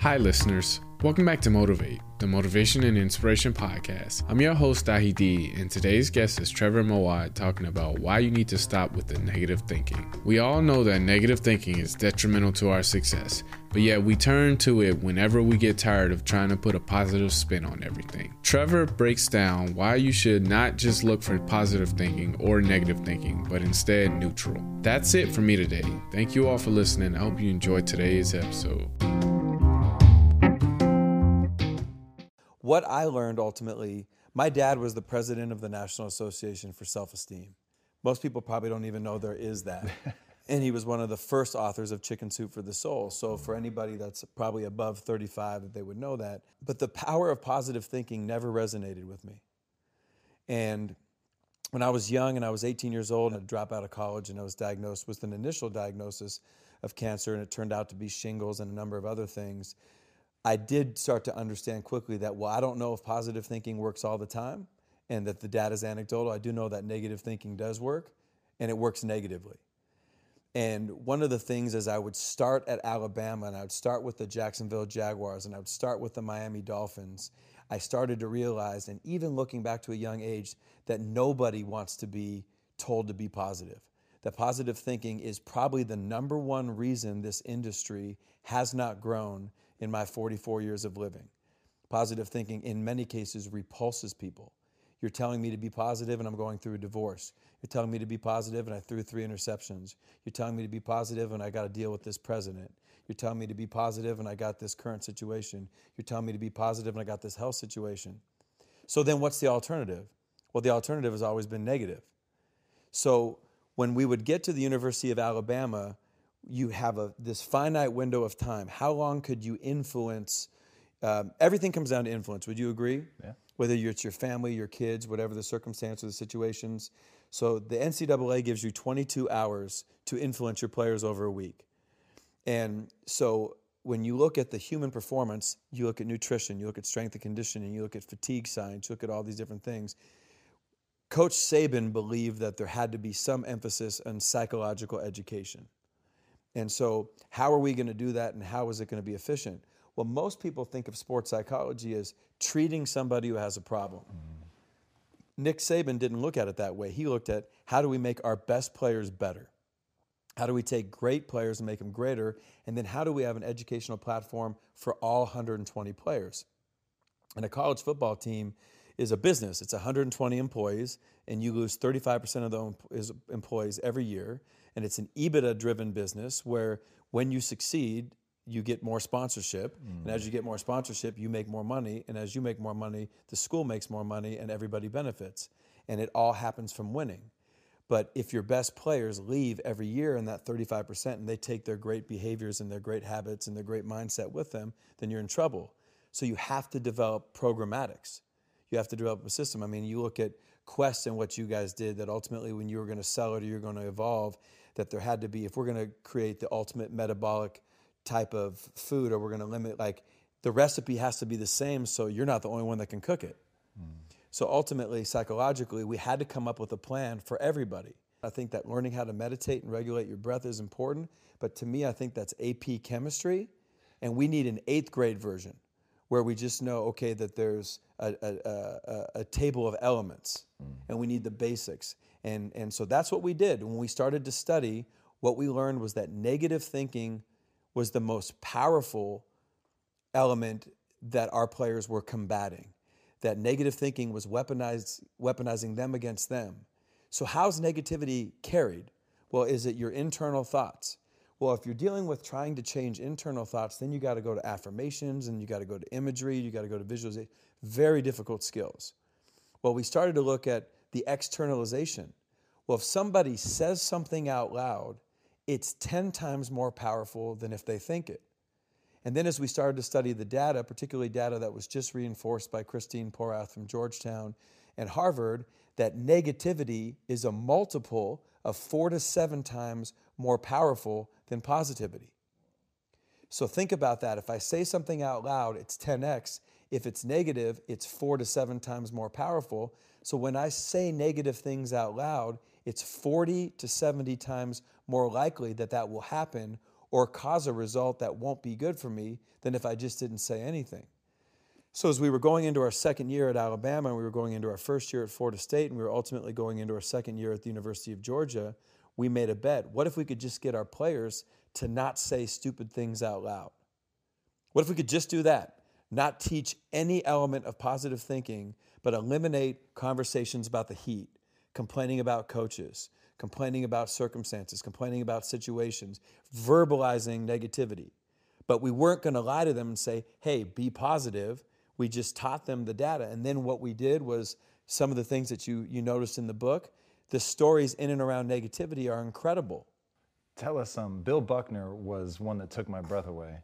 Hi, listeners. Welcome back to Motivate, the Motivation and Inspiration Podcast. I'm your host, Dahi D, and today's guest is Trevor Moawad talking about why you need to stop with the negative thinking. We all know that negative thinking is detrimental to our success, but yet we turn to it whenever we get tired of trying to put a positive spin on everything. Trevor breaks down why you should not just look for positive thinking or negative thinking, but instead neutral. That's it for me today. Thank you all for listening. I hope you enjoyed today's episode. What I learned ultimately, my dad was the president of the National Association for Self Esteem. Most people probably don't even know there is that. and he was one of the first authors of Chicken Soup for the Soul. So, for anybody that's probably above 35, that they would know that. But the power of positive thinking never resonated with me. And when I was young and I was 18 years old and I dropped out of college and I was diagnosed with an initial diagnosis of cancer, and it turned out to be shingles and a number of other things. I did start to understand quickly that, well, I don't know if positive thinking works all the time and that the data is anecdotal. I do know that negative thinking does work and it works negatively. And one of the things is I would start at Alabama and I would start with the Jacksonville Jaguars and I would start with the Miami Dolphins. I started to realize, and even looking back to a young age, that nobody wants to be told to be positive. That positive thinking is probably the number one reason this industry has not grown in my 44 years of living. Positive thinking, in many cases, repulses people. You're telling me to be positive and I'm going through a divorce. You're telling me to be positive and I threw three interceptions. You're telling me to be positive and I got to deal with this president. You're telling me to be positive and I got this current situation. You're telling me to be positive and I got this health situation. So then what's the alternative? Well, the alternative has always been negative. So when we would get to the University of Alabama, you have a this finite window of time. How long could you influence? Um, everything comes down to influence. Would you agree? Yeah. Whether it's your family, your kids, whatever the circumstance or the situations. So the NCAA gives you 22 hours to influence your players over a week. And so when you look at the human performance, you look at nutrition, you look at strength and conditioning, you look at fatigue science, you look at all these different things. Coach Saban believed that there had to be some emphasis on psychological education. And so, how are we going to do that and how is it going to be efficient? Well, most people think of sports psychology as treating somebody who has a problem. Mm-hmm. Nick Saban didn't look at it that way. He looked at how do we make our best players better? How do we take great players and make them greater? And then how do we have an educational platform for all 120 players? And a college football team is a business. It's 120 employees, and you lose 35% of those employees every year and it's an EBITDA driven business where when you succeed, you get more sponsorship. Mm. And as you get more sponsorship, you make more money. And as you make more money, the school makes more money and everybody benefits. And it all happens from winning. But if your best players leave every year in that 35% and they take their great behaviors and their great habits and their great mindset with them, then you're in trouble. So you have to develop programmatics. You have to develop a system. I mean, you look at Quest and what you guys did that ultimately when you were going to sell it or you're going to evolve, that there had to be if we're going to create the ultimate metabolic type of food or we're going to limit like the recipe has to be the same so you're not the only one that can cook it mm. so ultimately psychologically we had to come up with a plan for everybody i think that learning how to meditate and regulate your breath is important but to me i think that's ap chemistry and we need an eighth grade version where we just know okay that there's a, a, a, a table of elements mm. and we need the basics and, and so that's what we did. When we started to study, what we learned was that negative thinking was the most powerful element that our players were combating. That negative thinking was weaponized, weaponizing them against them. So, how's negativity carried? Well, is it your internal thoughts? Well, if you're dealing with trying to change internal thoughts, then you got to go to affirmations and you got to go to imagery, you got to go to visualization. Very difficult skills. Well, we started to look at the externalization. Well, if somebody says something out loud, it's 10 times more powerful than if they think it. And then as we started to study the data, particularly data that was just reinforced by Christine Porath from Georgetown and Harvard, that negativity is a multiple of four to seven times more powerful than positivity. So think about that. If I say something out loud, it's 10x. If it's negative, it's four to seven times more powerful. So when I say negative things out loud, it's 40 to 70 times more likely that that will happen or cause a result that won't be good for me than if I just didn't say anything. So, as we were going into our second year at Alabama, and we were going into our first year at Florida State, and we were ultimately going into our second year at the University of Georgia, we made a bet. What if we could just get our players to not say stupid things out loud? What if we could just do that? Not teach any element of positive thinking, but eliminate conversations about the heat, complaining about coaches, complaining about circumstances, complaining about situations, verbalizing negativity. But we weren't going to lie to them and say, hey, be positive. We just taught them the data. And then what we did was some of the things that you, you noticed in the book, the stories in and around negativity are incredible. Tell us some. Bill Buckner was one that took my breath away.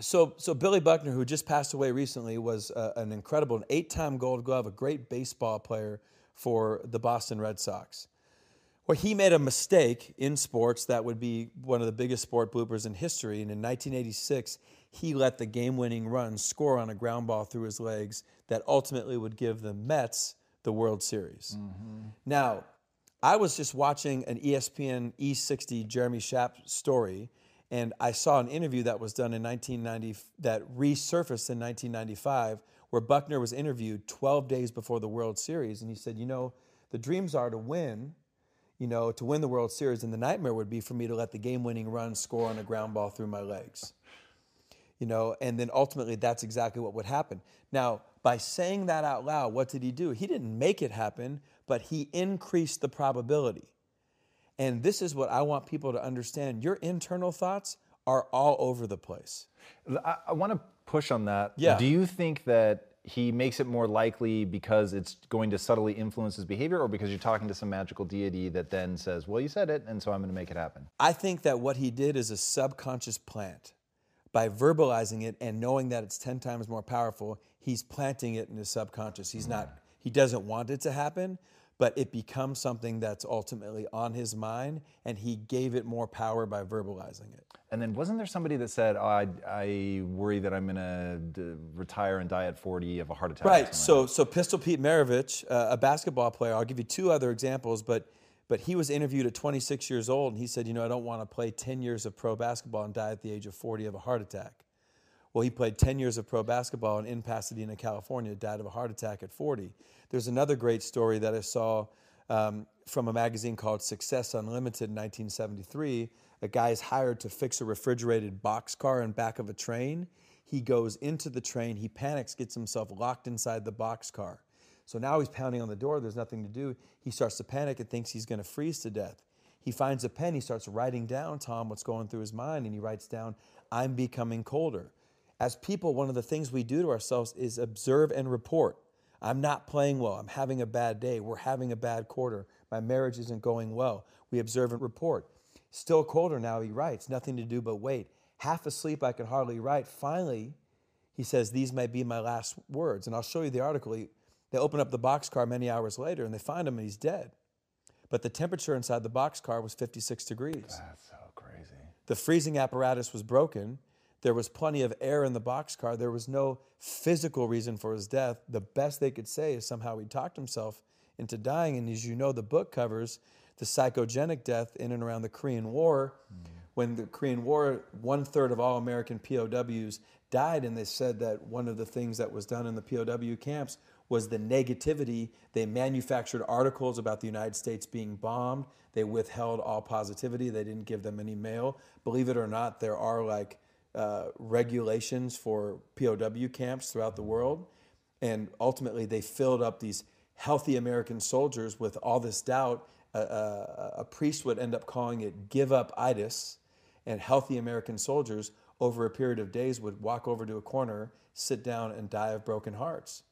So, so Billy Buckner, who just passed away recently, was uh, an incredible, an eight-time Gold Glove, a great baseball player for the Boston Red Sox. Well, he made a mistake in sports that would be one of the biggest sport bloopers in history. And in 1986, he let the game-winning run score on a ground ball through his legs that ultimately would give the Mets the World Series. Mm-hmm. Now, I was just watching an ESPN E60 Jeremy Schaap story and I saw an interview that was done in 1990 that resurfaced in 1995 where Buckner was interviewed 12 days before the World Series. And he said, You know, the dreams are to win, you know, to win the World Series. And the nightmare would be for me to let the game winning run score on a ground ball through my legs. You know, and then ultimately that's exactly what would happen. Now, by saying that out loud, what did he do? He didn't make it happen, but he increased the probability. And this is what I want people to understand. Your internal thoughts are all over the place. I, I want to push on that. Yeah. Do you think that he makes it more likely because it's going to subtly influence his behavior or because you're talking to some magical deity that then says, well, you said it, and so I'm going to make it happen? I think that what he did is a subconscious plant. By verbalizing it and knowing that it's 10 times more powerful, he's planting it in his subconscious. He's not, he doesn't want it to happen, but it becomes something that's ultimately on his mind, and he gave it more power by verbalizing it. And then wasn't there somebody that said, oh, I, I worry that I'm going to retire and die at 40 of a heart attack? Right. So, so Pistol Pete Maravich, uh, a basketball player, I'll give you two other examples, but but he was interviewed at 26 years old, and he said, you know, I don't want to play 10 years of pro basketball and die at the age of 40 of a heart attack. Well, he played 10 years of pro basketball and in Pasadena, California, died of a heart attack at 40. There's another great story that I saw um, from a magazine called Success Unlimited in 1973. A guy is hired to fix a refrigerated boxcar in back of a train. He goes into the train, he panics, gets himself locked inside the boxcar. So now he's pounding on the door, there's nothing to do. He starts to panic and thinks he's going to freeze to death. He finds a pen, he starts writing down, Tom, what's going through his mind, and he writes down, I'm becoming colder. As people, one of the things we do to ourselves is observe and report. I'm not playing well. I'm having a bad day. We're having a bad quarter. My marriage isn't going well. We observe and report. Still colder now, he writes. Nothing to do but wait. Half asleep, I can hardly write. Finally, he says, These may be my last words. And I'll show you the article. He, they open up the boxcar many hours later and they find him and he's dead. But the temperature inside the boxcar was 56 degrees. That's so crazy. The freezing apparatus was broken there was plenty of air in the boxcar. There was no physical reason for his death. The best they could say is somehow he talked himself into dying. And as you know, the book covers the psychogenic death in and around the Korean War. Mm. When the Korean War, one third of all American POWs died, and they said that one of the things that was done in the POW camps was the negativity. They manufactured articles about the United States being bombed. They withheld all positivity. They didn't give them any mail. Believe it or not, there are like uh, regulations for POW camps throughout the world. And ultimately, they filled up these healthy American soldiers with all this doubt. A priest would end up calling it give up itis, and healthy American soldiers over a period of days would walk over to a corner, sit down, and die of broken hearts.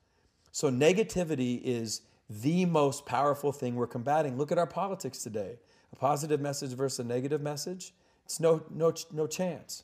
So, negativity is the most powerful thing we're combating. Look at our politics today a positive message versus a negative message. It's no, no, no chance.